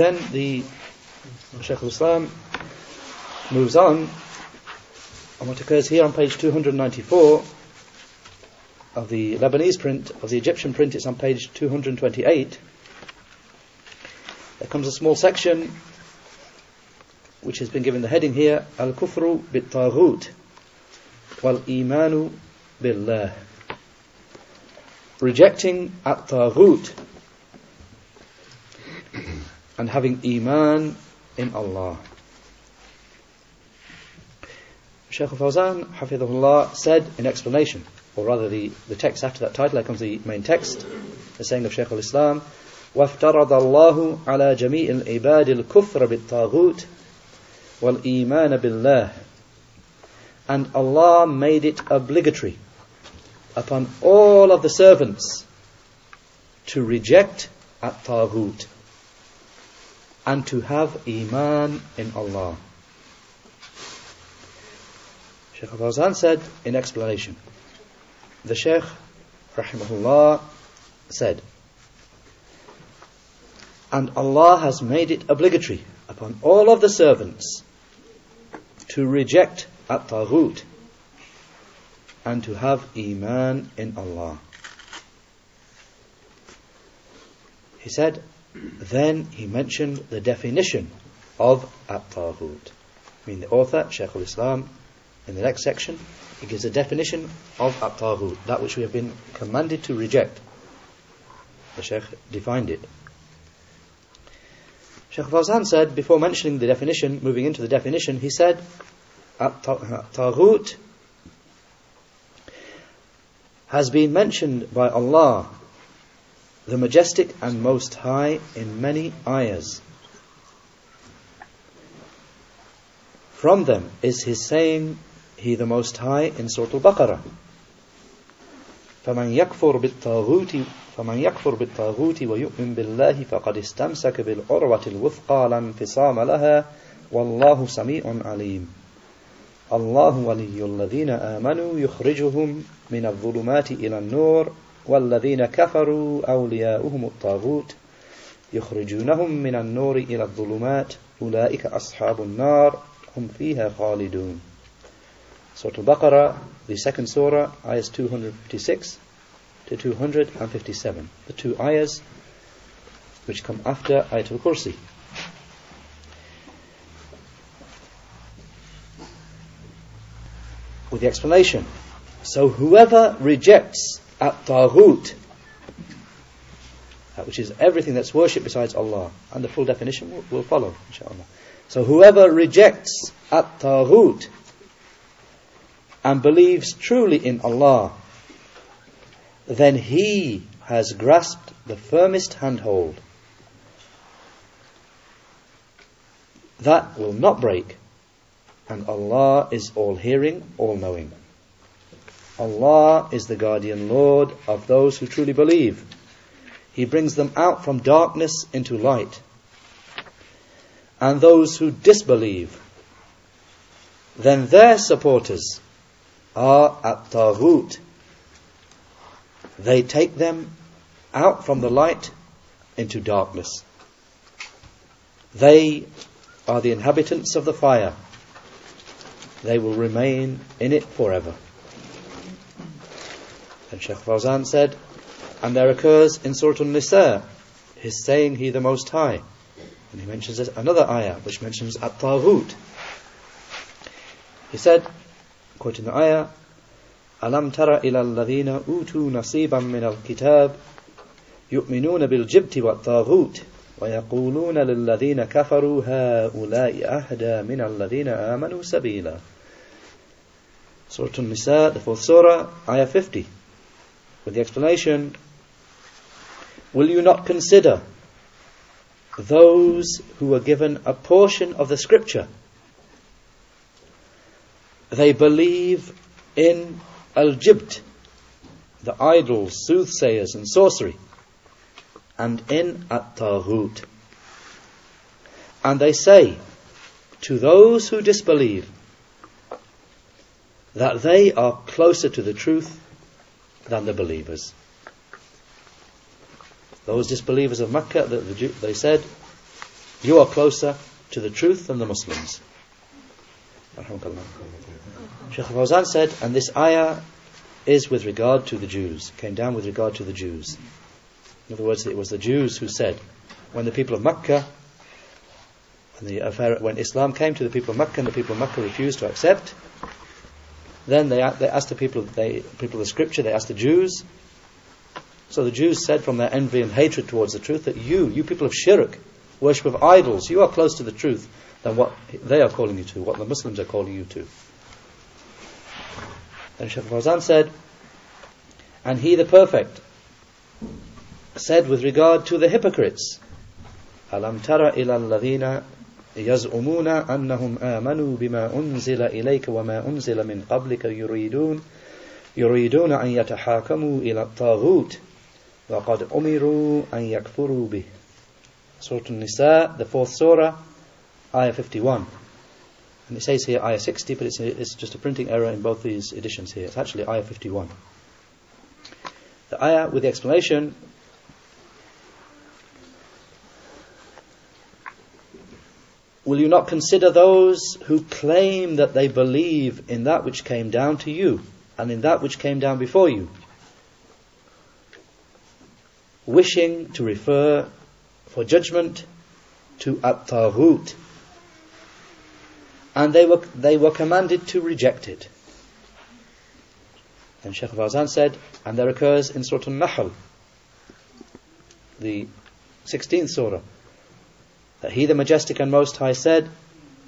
Then the Shaykh al-Islam moves on, and what occurs here on page 294 of the Lebanese print, of the Egyptian print, it's on page 228. There comes a small section which has been given the heading here, Al-Kufru bit-Taghut wal-Imanu billah. Rejecting at-Taghut and having Iman in Allah. Shaykh al-Fawzan, Hafidhullah, said in explanation, or rather the, the text after that title, there comes the main text, the saying of Shaykh al-Islam, وافترض الله على جميع العباد الكفر بالطاغوت والإيمان بالله and Allah made it obligatory upon all of the servants to reject at-taghut and to have iman in Allah. Sheikh Al-Fawzan said in explanation, the Sheikh, rahimahullah, said, and Allah has made it obligatory upon all of the servants to reject at-taghut and to have iman in Allah. He said, then he mentioned the definition of at-taghut. I mean the author, Shaykh al-Islam, in the next section, he gives a definition of at-taghut, that which we have been commanded to reject. The Shaykh defined it. Shaykh Fawzan said, before mentioning the definition, moving into the definition, he said, at-taghut has been mentioned by Allah, the Majestic and Most High, in many ayahs. From them is His saying, He the Most High in Surah Al-Baqarah. فمن يكفر بالطاغوت فمن يكفر بالطاغوت ويؤمن بالله فقد استمسك بالعروة الوثقى لا انفصام لها والله سميع عليم الله ولي الذين آمنوا يخرجهم من الظلمات إلى النور والذين كفروا أولياؤهم الطاغوت يخرجونهم من النور إلى الظلمات أولئك أصحاب النار هم فيها خالدون Surah Al-Baqarah, the second surah, ayahs 256 to 257. The two ayahs which come after Ayatul Kursi. With the explanation. So whoever rejects at-taghut, which is everything that's worshipped besides Allah, and the full definition will, will follow, inshallah. So whoever rejects at-taghut, and believes truly in Allah, then he has grasped the firmest handhold. That will not break, and Allah is all hearing, all knowing. Allah is the guardian Lord of those who truly believe. He brings them out from darkness into light. And those who disbelieve, then their supporters are at Taghut. They take them out from the light into darkness. They are the inhabitants of the fire. They will remain in it forever. And Sheikh Fawzan said, and there occurs in Surah Al Nisa, his saying he the Most High. And he mentions another ayah, which mentions At-Taghut. He said, quoting the ayah, أَلَمْ تَرَ إِلَى الَّذِينَ أُوتُوا نَصِيبًا مِنَ الْكِتَابِ يُؤْمِنُونَ بِالْجِبْتِ وَالطَّاغُوتِ ويقولون للذين كفروا هؤلاء أهدى من الذين آمنوا سبيلا Surah An-Nisa, the fourth surah, ayah 50 with the explanation, Will you not consider those who were given a portion of the scripture they believe in al-jibt, the idols, soothsayers and sorcery, and in at-taghut. And they say to those who disbelieve that they are closer to the truth than the believers. Those disbelievers of Mecca, they said, You are closer to the truth than the Muslims. Sheikh Fawzan said, and this ayah is with regard to the Jews, came down with regard to the Jews. In other words, it was the Jews who said, when the people of Mecca, when, the when Islam came to the people of Mecca and the people of Mecca refused to accept, then they, they asked the people, of the people of Scripture, they asked the Jews. So the Jews said from their envy and hatred towards the truth that you, you people of shirk, worship of idols, you are close to the truth than what they are calling you to, what the Muslims are calling you to. Then Shaykh Fawzan said, And he the perfect said with regard to the hypocrites, Alam tara Ilal alladhina يزعمون أنهم آمنوا بما أنزل إليك وما أنزل من قبلك يريدون يريدون أن يتحاكموا إلى الطاغوت وقد أمروا أن يكفروا به Surah An-Nisa, the fourth surah, ayah 51. And it says here ayah 60, but it's, it's just a printing error in both these editions here. It's actually ayah 51. The ayah with the explanation Will you not consider those who claim that they believe in that which came down to you and in that which came down before you? Wishing to refer for judgment to at-taghut. And they were, they were commanded to reject it. And Sheikh Fawzan said, and there occurs in Surah An-Nahl, the 16th surah, that He the Majestic and Most High said,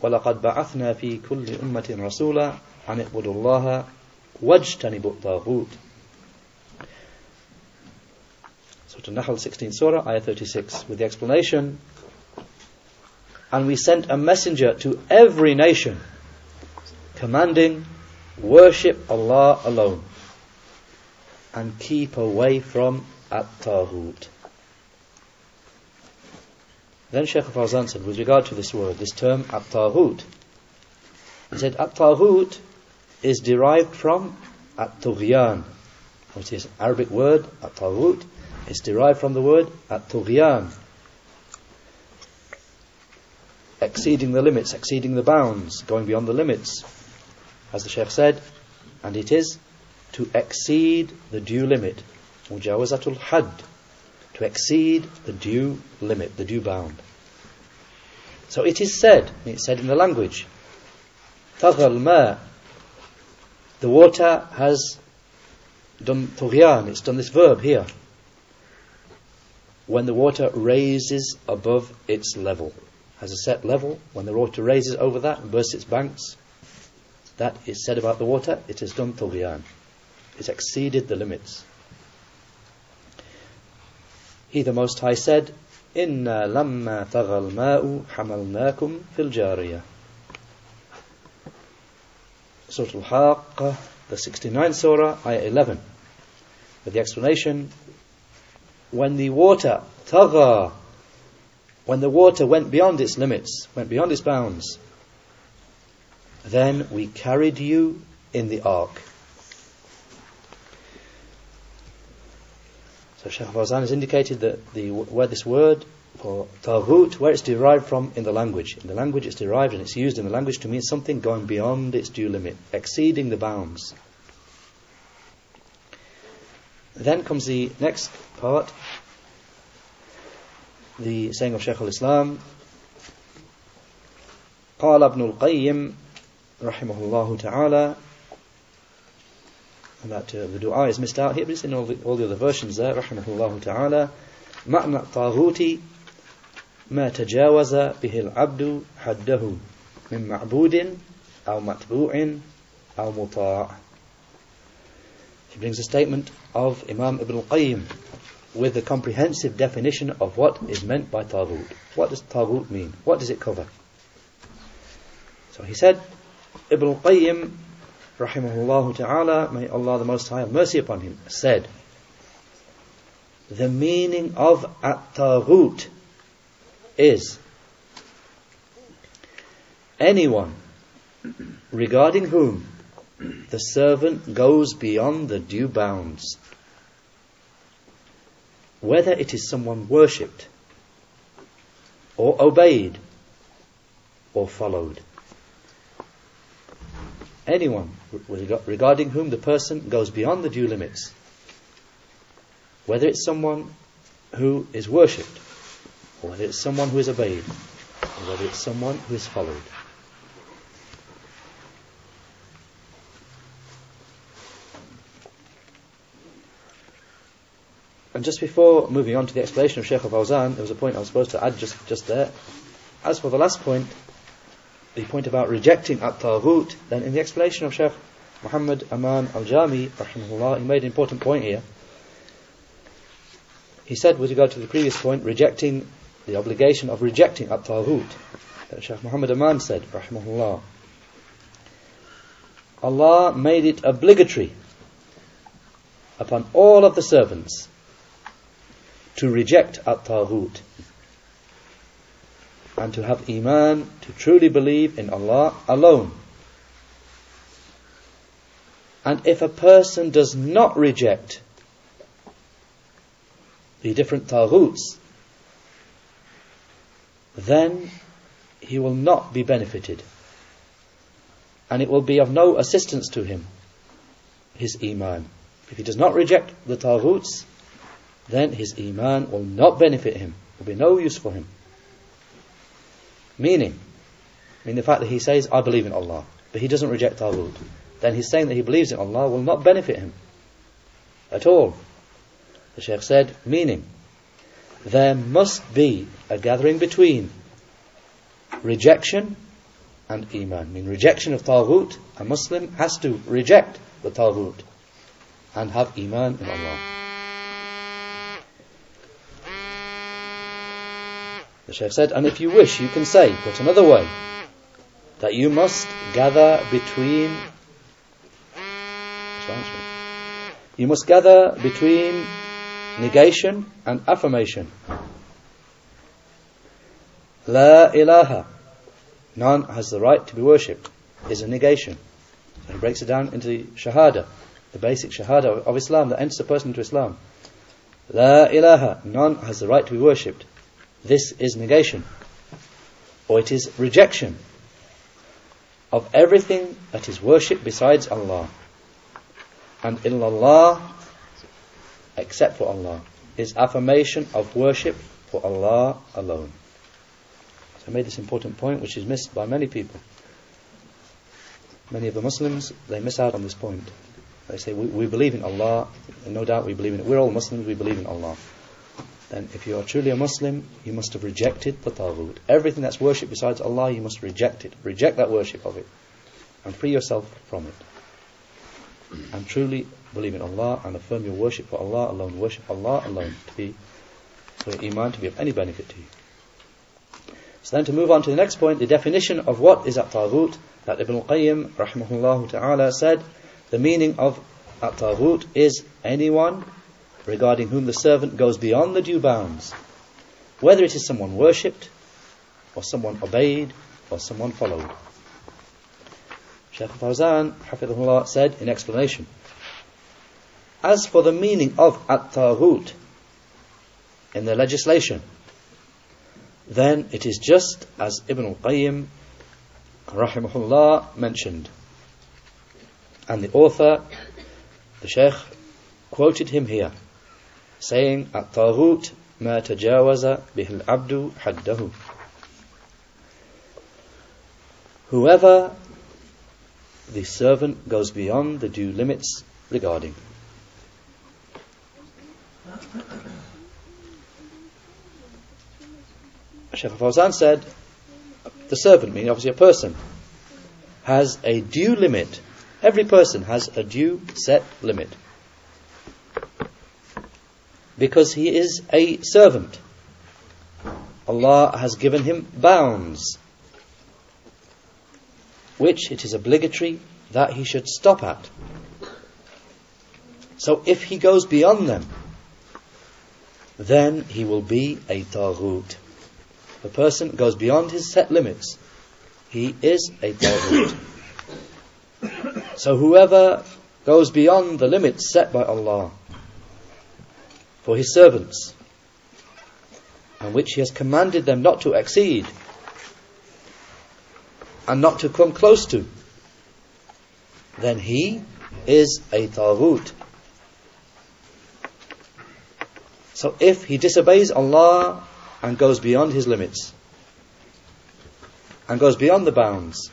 وَلَقَدْ بَعَثْنَا فِي كُلِّ أُمَّةٍ رَسُولًا أَنِ اعْبُدُوا اللَّهَ وَاجْتَنِبُوا الطَّاغُوتِ Surah An-Nahl 16 Surah, Ayah 36, with the explanation, And we sent a messenger to every nation, commanding, worship Allah alone, and keep away from at-taghut. Then Shaykh Fawzan said, with regard to this word, this term, at-taghut, he said, at-taghut is derived from at-tughyan, which is Arabic word, at-taghut, is derived from the word at-tughyan, exceeding the limits, exceeding the bounds, going beyond the limits. As the Shaykh said, and it is to exceed the due limit, mujawazatul had, to exceed the due limit, the due bound. So it is said, it's said in the language, the water has done tughyan, it's done this verb here, when the water raises above its level, has a set level, when the water raises over that and bursts its banks, that is said about the water, it has done tughyan. It's exceeded the limits. He the Most High said, إِنَّا لَمَّا تَغَى الْمَاءُ حَمَلْنَاكُمْ فِي الْجَارِيَةِ Surah Al-Haqqa, the 69th Surah, Ayah 11. With the explanation, when the water, tagha, when the water went beyond its limits, went beyond its bounds, then we carried you in the ark. So Shaykh Fawzan has indicated that the, where this word for taghut, where it's derived from in the language. In the language it's derived and it's used in the language to mean something going beyond its due limit, exceeding the bounds. Then comes the next part, the saying of Shaykh al-Islam, قال ابن القيم رحمه الله تعالى and that uh, the dua is missed out here, but it's in all the, all the other versions there, رحمه الله تعالى معنى الطاغوت ما تجاوز به العبد حده من معبود أو متبوع أو مطاع He brings a statement of Imam Ibn al-Qayyim with the comprehensive definition of what is meant by Taghut. What does Taghut mean? What does it cover? So he said, Ibn al-Qayyim rahimahullah ta'ala, may Allah the Most High have mercy upon him, said, the meaning of at-taghut is anyone regarding whom the servant goes beyond the due bounds, whether it is someone worshipped or obeyed or followed. Anyone regarding whom the person goes beyond the due limits, whether it's someone who is worshipped, or whether it's someone who is obeyed, or whether it's someone who is followed. And just before moving on to the explanation of Sheikh al-Fawzan, there was a point I was supposed to add just, just there. As for the last point, the point about rejecting at-taghut, then in the explanation of Sheikh Muhammad Aman al-Jami, rahimahullah, he made an important point here. He said with regard to the previous point, rejecting the obligation of rejecting at-taghut. Sheikh Muhammad Aman said, rahimahullah, Allah made it obligatory upon all of the servants to reject at-taghut and to have iman, to truly believe in Allah alone. And if a person does not reject the different taghuts, then he will not be benefited. And it will be of no assistance to him, his iman. If he does not reject the taghuts, then his iman will not benefit him, will be no use for him. Meaning, I mean the fact that he says, I believe in Allah, but he doesn't reject Taghut, then he's saying that he believes in Allah will not benefit him at all. The Shaykh said, meaning, there must be a gathering between rejection and Iman. I mean, rejection of Taghut, a Muslim has to reject the Taghut and have Iman in Allah. The Shaykh said, and if you wish, you can say, put another way, that you must gather between you must gather between negation and affirmation. La ilaha. None has the right to be worshipped. Is a negation. So he breaks it down into the shahada, the basic shahada of Islam that enters a person into Islam. La ilaha. None has the right to be worshipped. This is negation. Or it is rejection of everything that is worshipped besides Allah. And illallah, except for Allah, is affirmation of worship for Allah alone. So I made this important point which is missed by many people. Many of the Muslims, they miss out on this point. They say, we, we believe in Allah, no doubt we believe in it. We're all Muslims, we believe in Allah then if you are truly a Muslim, you must have rejected the Taghut. Everything that's worshipped besides Allah, you must reject it. Reject that worship of it. And free yourself from it. And truly believe in Allah and affirm your worship for Allah alone. Worship Allah alone to be, for your Iman to be of any benefit to you. So then to move on to the next point, the definition of what is at-taghut, that Ibn al-Qayyim, rahimahullah ta'ala, said, the meaning of at-taghut is anyone regarding whom the servant goes beyond the due bounds, whether it is someone worshipped, or someone obeyed, or someone followed. Shaykh Fawzan, Hafidhullah, said in explanation, As for the meaning of at-taghut in the legislation, then it is just as Ibn al-Qayyim, rahimahullah, mentioned. And the author, the Shaykh, quoted him here saying, At-taghut ma tajawaza bihil abdu haddahu. Whoever the servant goes beyond the due limits regarding. Sheikh Fawzan said, the servant, meaning obviously a person, has a due limit. Every person has a due set limit because he is a servant. Allah has given him bounds, which it is obligatory that he should stop at. So if he goes beyond them, then he will be a taghut. The person goes beyond his set limits. He is a taghut. so whoever goes beyond the limits set by Allah, for his servants and which he has commanded them not to exceed and not to come close to, then he is a taghut. So if he disobeys Allah and goes beyond his limits, and goes beyond the bounds,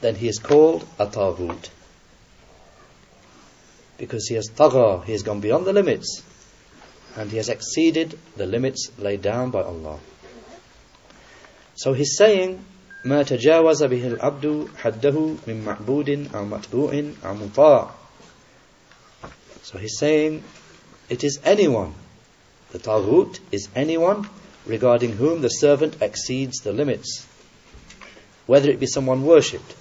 then he is called a taghut. Because he has tagha, he has gone beyond the limits, and he has exceeded the limits laid down by Allah. So he's saying, ما تجاوز به العبد حده من معبود أو متبوع أو مطاع. So he's saying, it is anyone. The Taghut is anyone regarding whom the servant exceeds the limits, whether it be someone worshipped,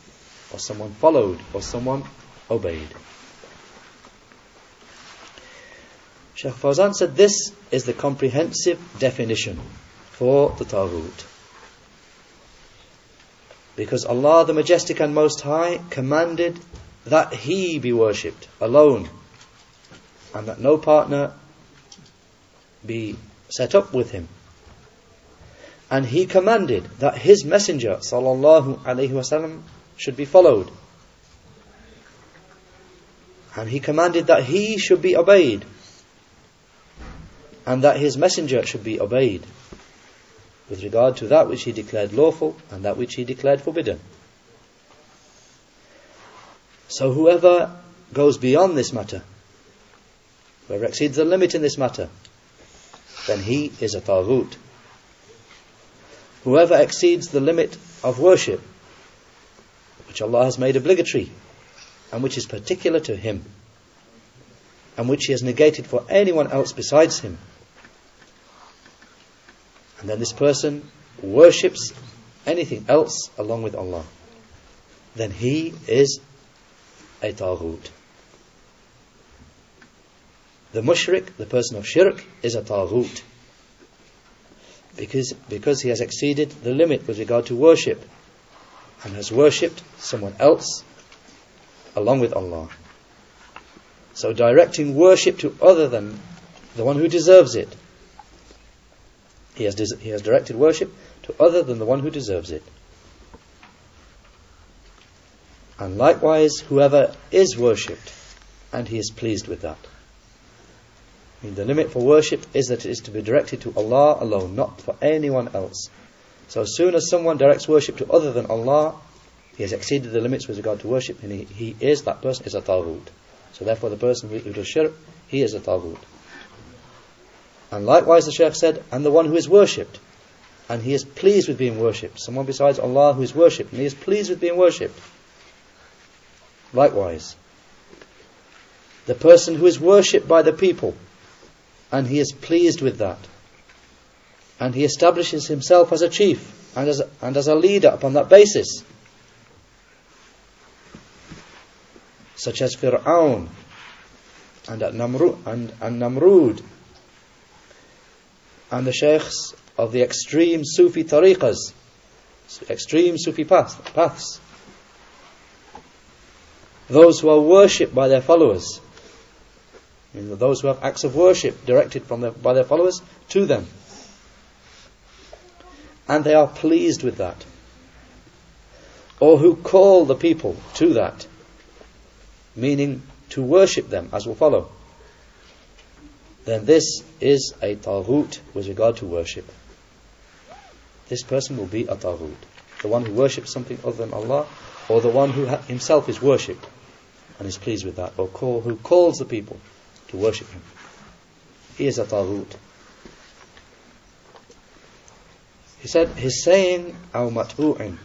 or someone followed, or someone obeyed. Shaykh Fawzan said this is the comprehensive definition for the Taghut. Because Allah the Majestic and Most High commanded that He be worshipped alone and that no partner be set up with Him. And He commanded that His Messenger sallallahu alaihi wasallam should be followed. And He commanded that He should be obeyed and that His Messenger should be obeyed with regard to that which he declared lawful and that which he declared forbidden. So whoever goes beyond this matter, whoever exceeds the limit in this matter, then he is a taghut. Whoever exceeds the limit of worship, which Allah has made obligatory, and which is particular to Him, and which He has negated for anyone else besides Him, and then this person worships anything else along with Allah, then he is a taghut. The mushrik, the person of shirk, is a taghut. Because, because he has exceeded the limit with regard to worship and has worshipped someone else along with Allah. So directing worship to other than the one who deserves it he has, des- he has directed worship to other than the one who deserves it. And likewise, whoever is worshipped, and he is pleased with that. I mean, the limit for worship is that it is to be directed to Allah alone, not for anyone else. So as soon as someone directs worship to other than Allah, he has exceeded the limits with regard to worship, and he, he is, that person is a taghut. So therefore the person who does shirk, he is a taghut. And likewise the Shaykh said, and the one who is worshipped, and he is pleased with being worshipped. Someone besides Allah who is worshipped, and he is pleased with being worshipped. Likewise, the person who is worshipped by the people, and he is pleased with that, and he establishes himself as a chief and as and as a leader upon that basis, such as Fir'aun and, Namrud, and, and Namrud and the sheikhs of the extreme Sufi tariqas, extreme Sufi paths, those who are worshipped by their followers, those who have acts of worship directed from their, by their followers to them, and they are pleased with that, or who call the people to that, meaning to worship them, as will follow then this is a taghut with regard to worship. This person will be a taghut. The one who worships something other than Allah, or the one who himself is worshipped and is pleased with that, or call, who calls the people to worship him. He is a taghut. He said, he's saying, أو matbu'in,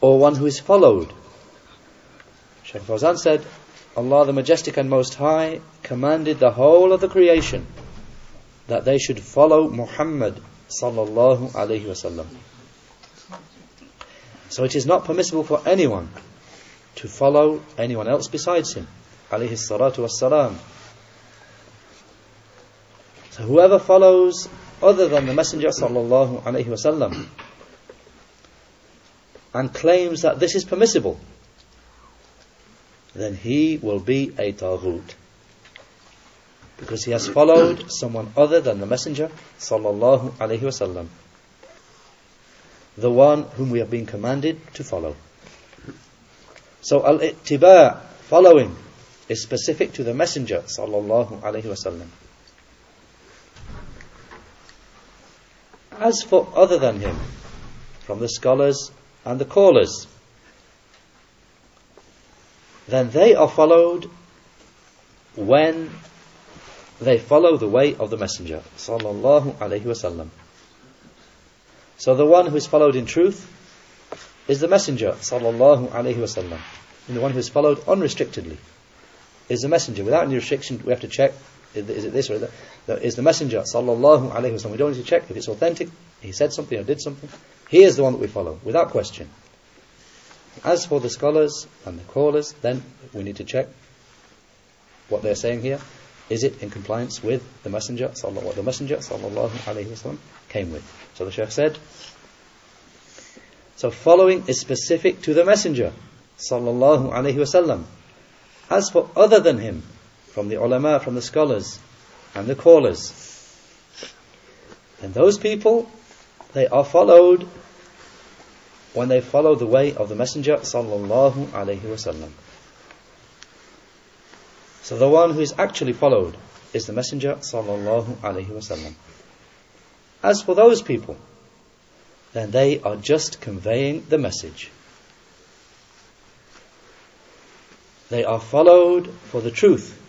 or one who is followed. Shaykh Fawzan said, Allah the Majestic and Most High commanded the whole of the creation that they should follow Muhammad sallallahu alaihi wasallam. So it is not permissible for anyone to follow anyone else besides him, alayhi salatu wassalam. So whoever follows other than the Messenger sallallahu alaihi wasallam and claims that this is permissible, then he will be a taghut. because he has followed someone other than the Messenger sallallahu alaihi wasallam, the one whom we have been commanded to follow. So al-ittiba, following, is specific to the Messenger sallallahu alaihi wasallam. As for other than him, from the scholars and the callers, then they are followed when they follow the way of the Messenger sallallahu alaihi wasallam. So the one who is followed in truth is the Messenger sallallahu alaihi wasallam, and the one who is followed unrestrictedly is the Messenger without any restriction. We have to check is it this or that? Is the Messenger sallallahu alaihi wasallam? We don't need to check if it's authentic. He said something or did something. He is the one that we follow without question. As for the scholars and the callers, then we need to check what they're saying here. Is it in compliance with the Messenger, what the Messenger sallallahu wasallam came with? So the Sheikh said. So following is specific to the Messenger sallallahu wasallam. As for other than him, from the ulama, from the scholars, and the callers, then those people, they are followed when they follow the way of the Messenger sallallahu alaihi wasallam. So the one who is actually followed is the Messenger sallallahu alaihi wasallam. As for those people, then they are just conveying the message. They are followed for the truth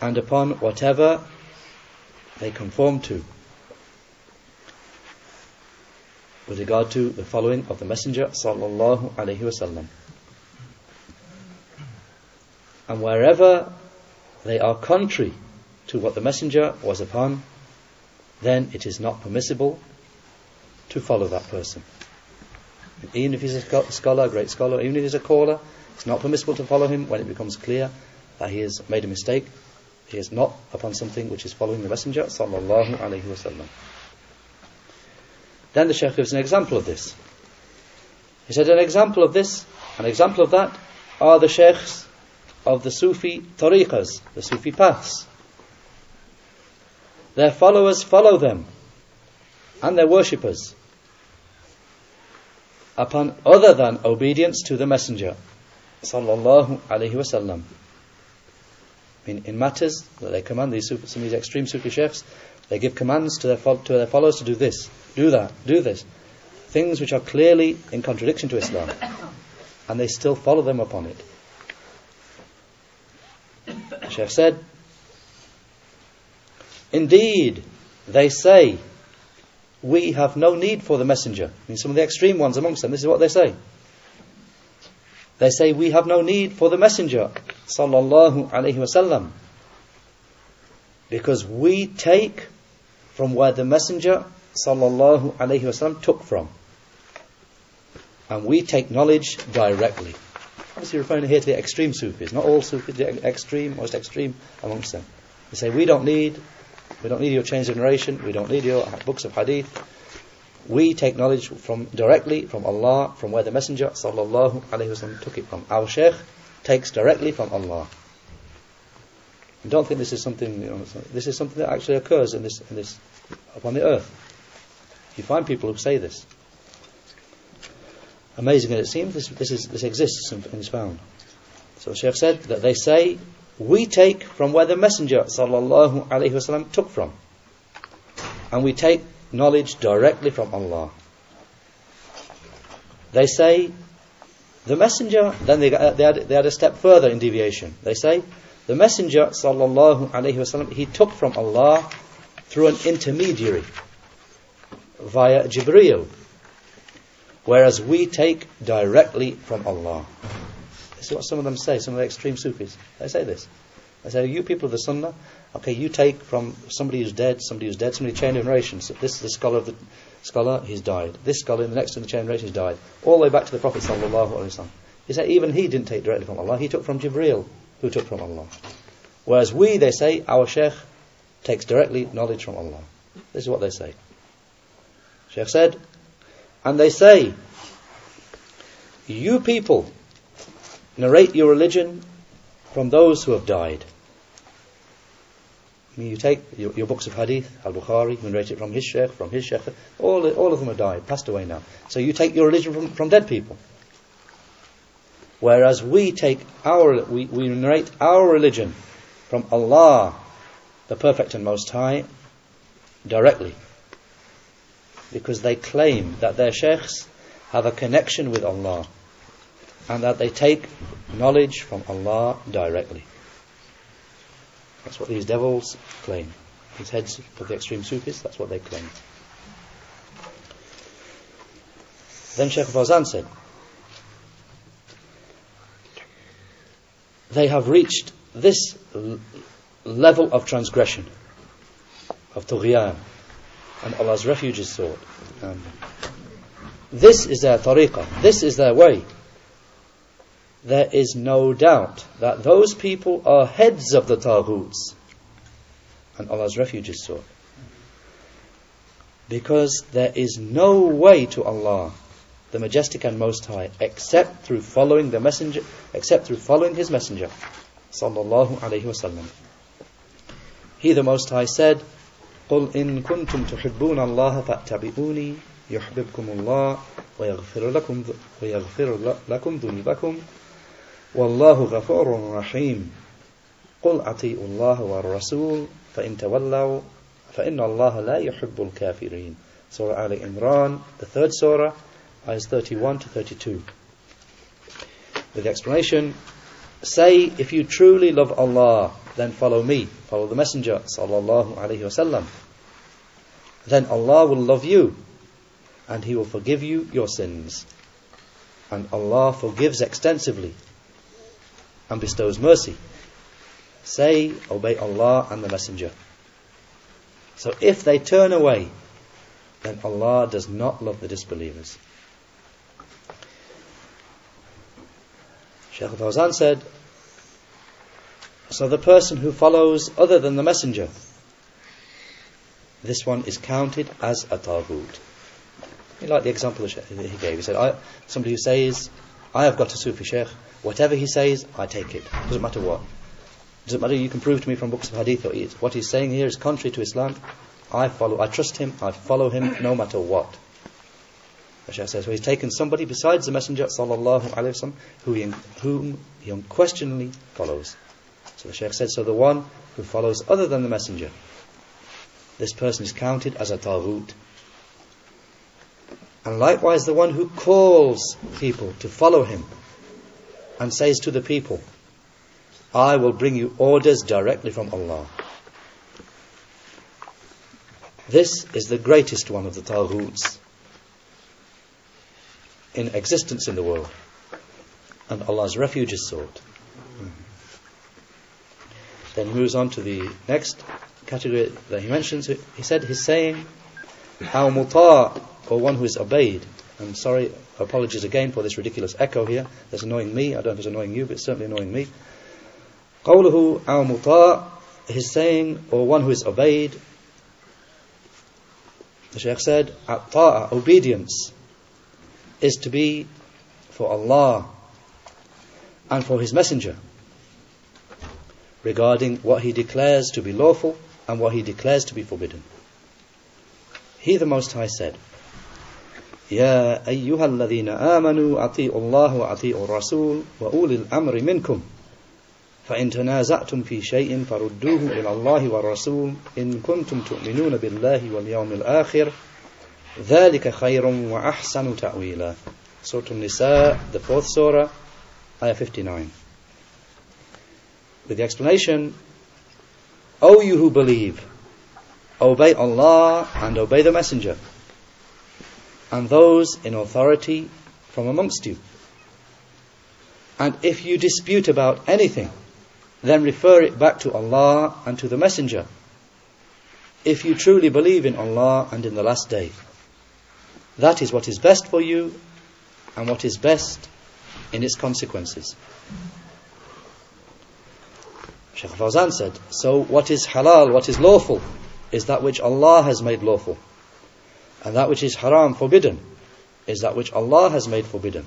and upon whatever they conform to. With regard to the following of the Messenger sallallahu alaihi wasallam. And wherever they are contrary to what the Messenger was upon, then it is not permissible to follow that person. even if he's a scholar, a great scholar, even if he's a caller, it's not permissible to follow him when it becomes clear that he has made a mistake. He is not upon something which is following the Messenger sallallahu alaihi wasallam. Then the Sheikh gives an example of this. He said, an example of this, an example of that, are the Sheikhs of the Sufi tariqas, the Sufi paths. Their followers follow them, and their worshippers, upon other than obedience to the Messenger, sallallahu alaihi wasallam. In, in matters that they command these some of these extreme Sufi sheikhs, they give commands to their, to their followers to do this, do that, do this. Things which are clearly in contradiction to Islam. And they still follow them upon it. The Sheikh said, Indeed, they say, we have no need for the messenger. I mean, some of the extreme ones amongst them, this is what they say. They say, we have no need for the messenger, sallallahu alaihi wasallam, because we take from where the Messenger sallallahu alaihi wasallam took from. And we take knowledge directly. Obviously referring here to the extreme Sufis, not all Sufis, the extreme, most extreme amongst them. They say, we don't need, we don't need your change of narration, we don't need your books of hadith. We take knowledge from directly from Allah, from where the Messenger sallallahu alaihi wasallam took it from. Our Sheikh takes directly from Allah. Don't think this is something. You know, this is something that actually occurs in this, in this, upon the earth. You find people who say this. Amazing as it seems, this, this, is, this exists and is found. So the Sheikh said that they say, we take from where the Messenger sallallahu alaihi wasallam took from, and we take knowledge directly from Allah. They say, the Messenger. Then they, they, had, they had a step further in deviation. They say the Messenger sallallahu alaihi wasallam he took from Allah through an intermediary via Jibreel, whereas we take directly from Allah. This is what some of them say. Some of the extreme Sufis they say this. They say, "You people of the Sunnah, okay, you take from somebody who's dead, somebody who's dead, somebody chain of generation. So this is the scholar of the scholar, he's died. This scholar in the next in the chain of generation, he's died. All the way back to the Prophet sallallahu alaihi wasallam. He said even he didn't take directly from Allah. He took from Jibreel who took from Allah. Whereas we, they say, our Sheikh takes directly knowledge from Allah. This is what they say. Sheikh said, and they say, you people narrate your religion from those who have died. I mean, you take your, your books of hadith, Al-Bukhari, you narrate it from his sheikh, from his sheikh, all, all of them have died, passed away now. So you take your religion from, from dead people. Whereas we take our, we, we narrate our religion from Allah, the Perfect and Most High, directly. Because they claim that their sheikhs have a connection with Allah and that they take knowledge from Allah directly. That's what these devils claim. These heads of the extreme Sufis, that's what they claim. Then Sheikh Fawzan said, they have reached this level of transgression, of tughyan, and Allah's refuge is sought. Um, this is their tariqah, this is their way there is no doubt that those people are heads of the Taghuts. And Allah's refuge is sought. Because there is no way to Allah, the Majestic and Most High, except through following the Messenger, except through following His Messenger, sallallahu alaihi wasallam. He, the Most High, said, قل إن كنتم تحبون الله فاتبعوني يحببكم الله ويغفر لكم ويغفر لكم ذنوبكم والله غفور رحيم قل أطيعوا الله والرسول فإن تولوا فإن الله لا يحب الكافرين Surah Ali Imran, the third surah, ayahs 31 to 32. With the explanation, say, if you truly love Allah, then follow me, follow the Messenger, sallallahu alaihi wasallam. Then Allah will love you, and He will forgive you your sins. And Allah forgives extensively, and bestows mercy. Say, obey Allah and the Messenger. So if they turn away, then Allah does not love the disbelievers. Shaykh Fawzan said, so the person who follows other than the messenger, this one is counted as a taghut. Like the example that he gave, he said, somebody who says, I have got a Sufi Sheikh, whatever he says, I take it. Doesn't matter what. Doesn't matter, you can prove to me from books of hadith or what he's saying here is contrary to Islam. I follow, I trust him, I follow him no matter what. Shaykh says, so he's taken somebody besides the Messenger sallallahu alaihi wasallam who whom he unquestionably follows. So the Shaykh said, so the one who follows other than the Messenger, this person is counted as a taghut. And likewise the one who calls people to follow him and says to the people, I will bring you orders directly from Allah. This is the greatest one of the Taghuts in existence in the world. And Allah's refuge is sought. Then he moves on to the next category that he mentions. He said, he's saying, How muta, or one who is obeyed. I'm sorry, apologies again for this ridiculous echo here. That's annoying me. I don't know if it's annoying you, but it's certainly annoying me. قوله أو مطاع His saying, or one who is obeyed. The Shaykh said, ta'a, obedience, is to be for Allah and for His Messenger regarding what He declares to be lawful and what He declares to be forbidden. He the Most High said, يا أيها الذين آمنوا أطيعوا الله وأطيعوا الرسول وأولي الأمر منكم فإن تنازعتم في شيء فردوه إلى الله والرسول إن كنتم تؤمنون بالله واليوم الآخر ذلك خير وأحسن تأويلا Surah An-Nisa, the fourth surah, ayah 59. With the explanation, O you who believe, obey Allah and obey the Messenger and those in authority from amongst you. And if you dispute about anything, then refer it back to Allah and to the Messenger. If you truly believe in Allah and in the last day, that is what is best for you and what is best in its consequences. Shaykh Fawzan said, so what is halal, what is lawful, is that which Allah has made lawful. And that which is haram, forbidden, is that which Allah has made forbidden.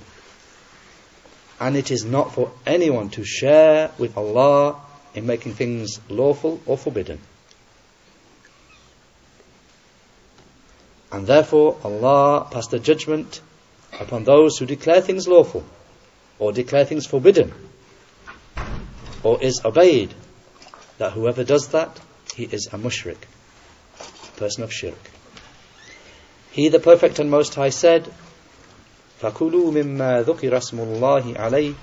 And it is not for anyone to share with Allah in making things lawful or forbidden. And therefore Allah passed a judgment upon those who declare things lawful, or declare things forbidden, or is obeyed, that whoever does that, he is a mushrik, a person of shirk. He, the Perfect and Most High, said, فَكُلُوا مِمَّا ذُكِرَ اسْمُ اللَّهِ عَلَيْهِ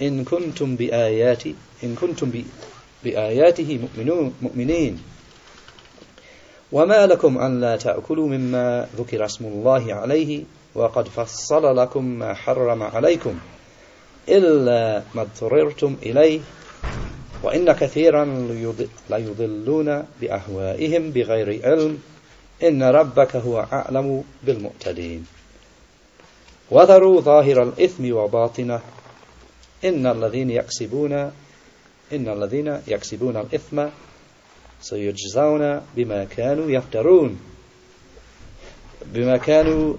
إِن كُنتُم بِآيَاتِ إِن كُنتُم بآياته مؤمنين وما لكم أن لا تأكلوا مما ذكر اسم الله عليه وقد فصل لكم ما حرم عليكم إلا ما اضطررتم إليه وإن كثيرا ليضلون بأهوائهم بغير علم إن ربك هو أعلم بالمعتدين وذروا ظاهر الإثم وباطنه إن الذين يكسبون إن الذين يكسبون الإثم سيجزون بما كانوا يفترون. بما كانوا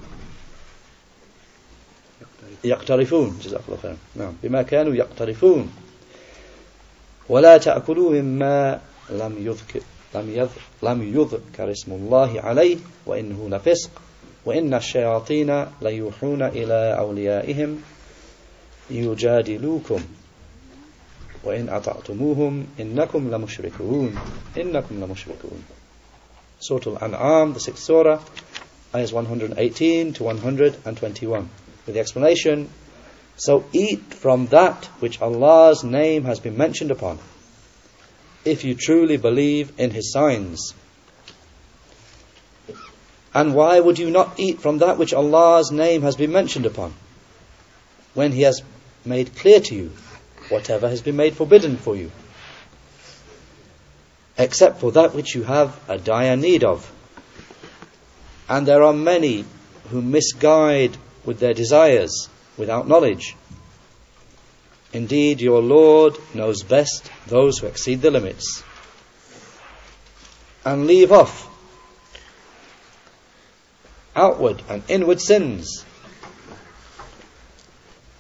يقترفون. جزاك الله خير نعم. بما كانوا يقترفون. ولا تأكلوا مما لم يذكر لم يذكر, لم يذكر اسم الله عليه وإنه لفسق. وإن الشياطين ليوحون إلى أوليائهم يجادلوكم. وإن أطعتموهم إنكم لمشركون إنكم لمشركون Surah Al-An'am, the sixth surah, ayahs 118 to 121, with the explanation, So eat from that which Allah's name has been mentioned upon, if you truly believe in His signs. And why would you not eat from that which Allah's name has been mentioned upon, when He has made clear to you whatever has been made forbidden for you, except for that which you have a dire need of. And there are many who misguide with their desires without knowledge. Indeed, your Lord knows best those who exceed the limits. And leave off outward and inward sins.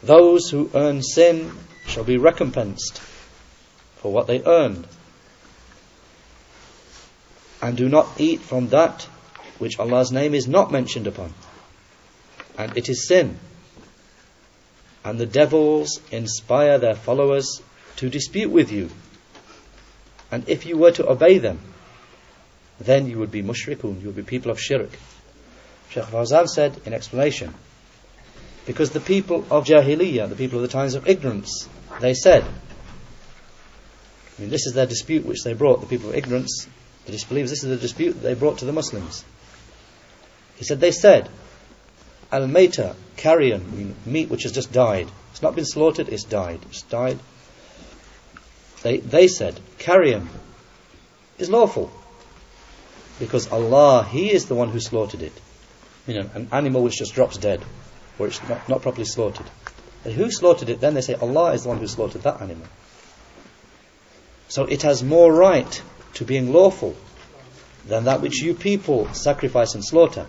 Those who earn sin shall be recompensed for what they earned. And do not eat from that which Allah's name is not mentioned upon. And it is sin. And the devils inspire their followers to dispute with you. And if you were to obey them, then you would be mushrikun, you would be people of shirk. Shaykh Fawzan said in explanation, because the people of Jahiliyyah, the people of the times of ignorance, they said, I mean, this is their dispute which they brought, the people of ignorance, the disbelievers, this is the dispute that they brought to the Muslims. He said, they said, Al Maita, carrion, meat which has just died. It's not been slaughtered, it's died. It's died. They, they said, carrion is lawful. Because Allah, He is the one who slaughtered it. You know, an animal which just drops dead, or it's not, not properly slaughtered. And who slaughtered it? Then they say Allah is the one who slaughtered that animal. So it has more right to being lawful than that which you people sacrifice and slaughter.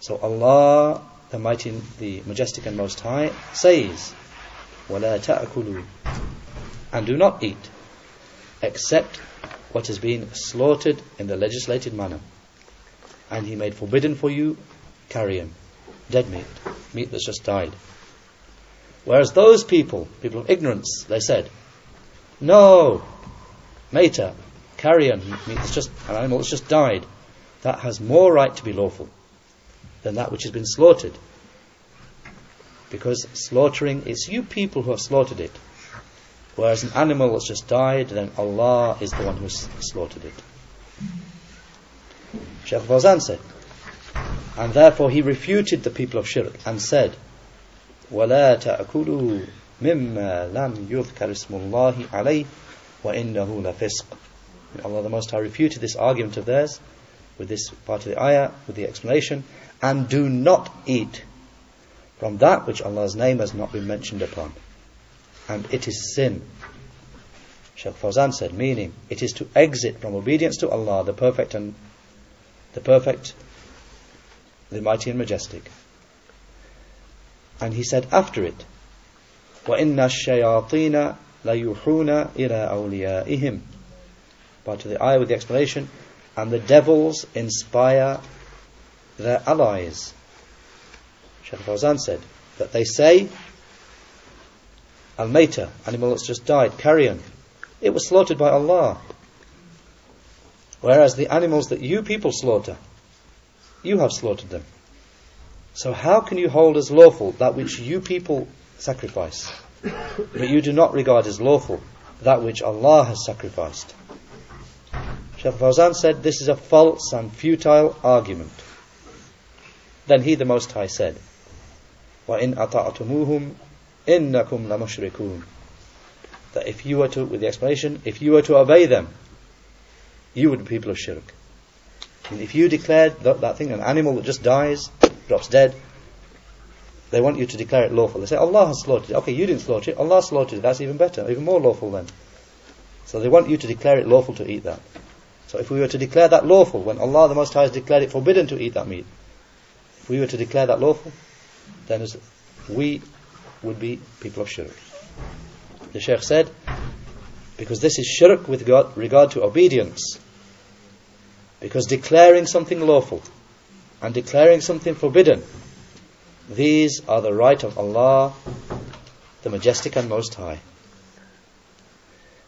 So Allah, the mighty, the majestic and most high, says, وَلَا تَأْكُلُوا And do not eat, except what has been slaughtered in the legislated manner. And He made forbidden for you carrion, dead meat, meat that's just died. Whereas those people, people of ignorance, they said, no, meta, carrion, it's just an animal that's just died, that has more right to be lawful than that which has been slaughtered. Because slaughtering, it's you people who have slaughtered it. Whereas an animal that's just died, then Allah is the one who slaughtered it. Shaykh Fawzan said, and therefore he refuted the people of shirk and said, ولا تأكلوا مما لم يذكر اسم الله عليه وإنه لفسق Allah the Most High refuted this argument of theirs with this part of the ayah, with the explanation, and do not eat from that which Allah's name has not been mentioned upon. And it is sin. Shaykh Fawzan said, meaning, it is to exit from obedience to Allah, the perfect and the perfect, the mighty and majestic. And he said after it, وَإِنَّ الشَّيَاطِينَ لَيُوحُونَ إِلَىٰ أَوْلِيَائِهِمْ But to the eye with the explanation, and the devils inspire their allies. Shaykh Fawzan said that they say, Al Mayta, animal that's just died, carrion, it was slaughtered by Allah. Whereas the animals that you people slaughter, you have slaughtered them. So how can you hold as lawful that which you people sacrifice, but you do not regard as lawful that which Allah has sacrificed? Shaykh Fawzan said this is a false and futile argument. Then he, the Most High, said, وَإِنْ أَطَعْتُمُوهُمْ إِنَّكُمْ لَمُشْرِكُونَ That if you were to, with the explanation, if you were to obey them, you would be people of shirk. If you declared that, that thing, an animal that just dies, drops dead, they want you to declare it lawful. They say, Allah has slaughtered it. Okay, you didn't slaughter it, Allah slaughtered it. That's even better, even more lawful then. So they want you to declare it lawful to eat that. So if we were to declare that lawful, when Allah the Most High has declared it forbidden to eat that meat, if we were to declare that lawful, then we would be people of shirk. The Shaykh said, because this is shirk with regard to obedience. Because declaring something lawful and declaring something forbidden, these are the right of Allah, the Majestic and Most High.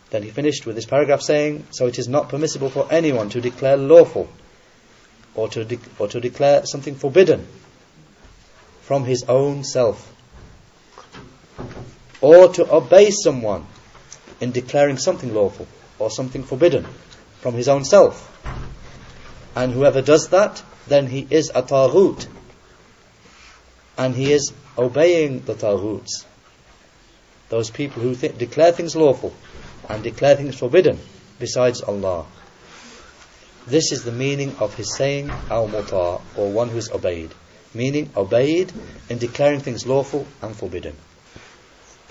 Then he finished with this paragraph saying, So it is not permissible for anyone to declare lawful or to, de- or to declare something forbidden from his own self or to obey someone in declaring something lawful or something forbidden from his own self. And whoever does that, then he is a taghut. And he is obeying the taghuts. Those people who th- declare things lawful and declare things forbidden besides Allah. This is the meaning of his saying al-muta, or one who is obeyed. Meaning obeyed in declaring things lawful and forbidden.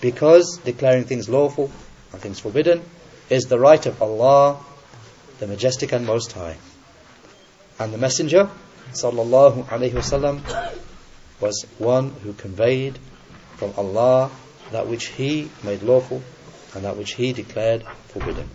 Because declaring things lawful and things forbidden is the right of Allah, the Majestic and Most High. And the Messenger, sallallahu alaihi wasallam, was one who conveyed from Allah that which He made lawful and that which He declared forbidden.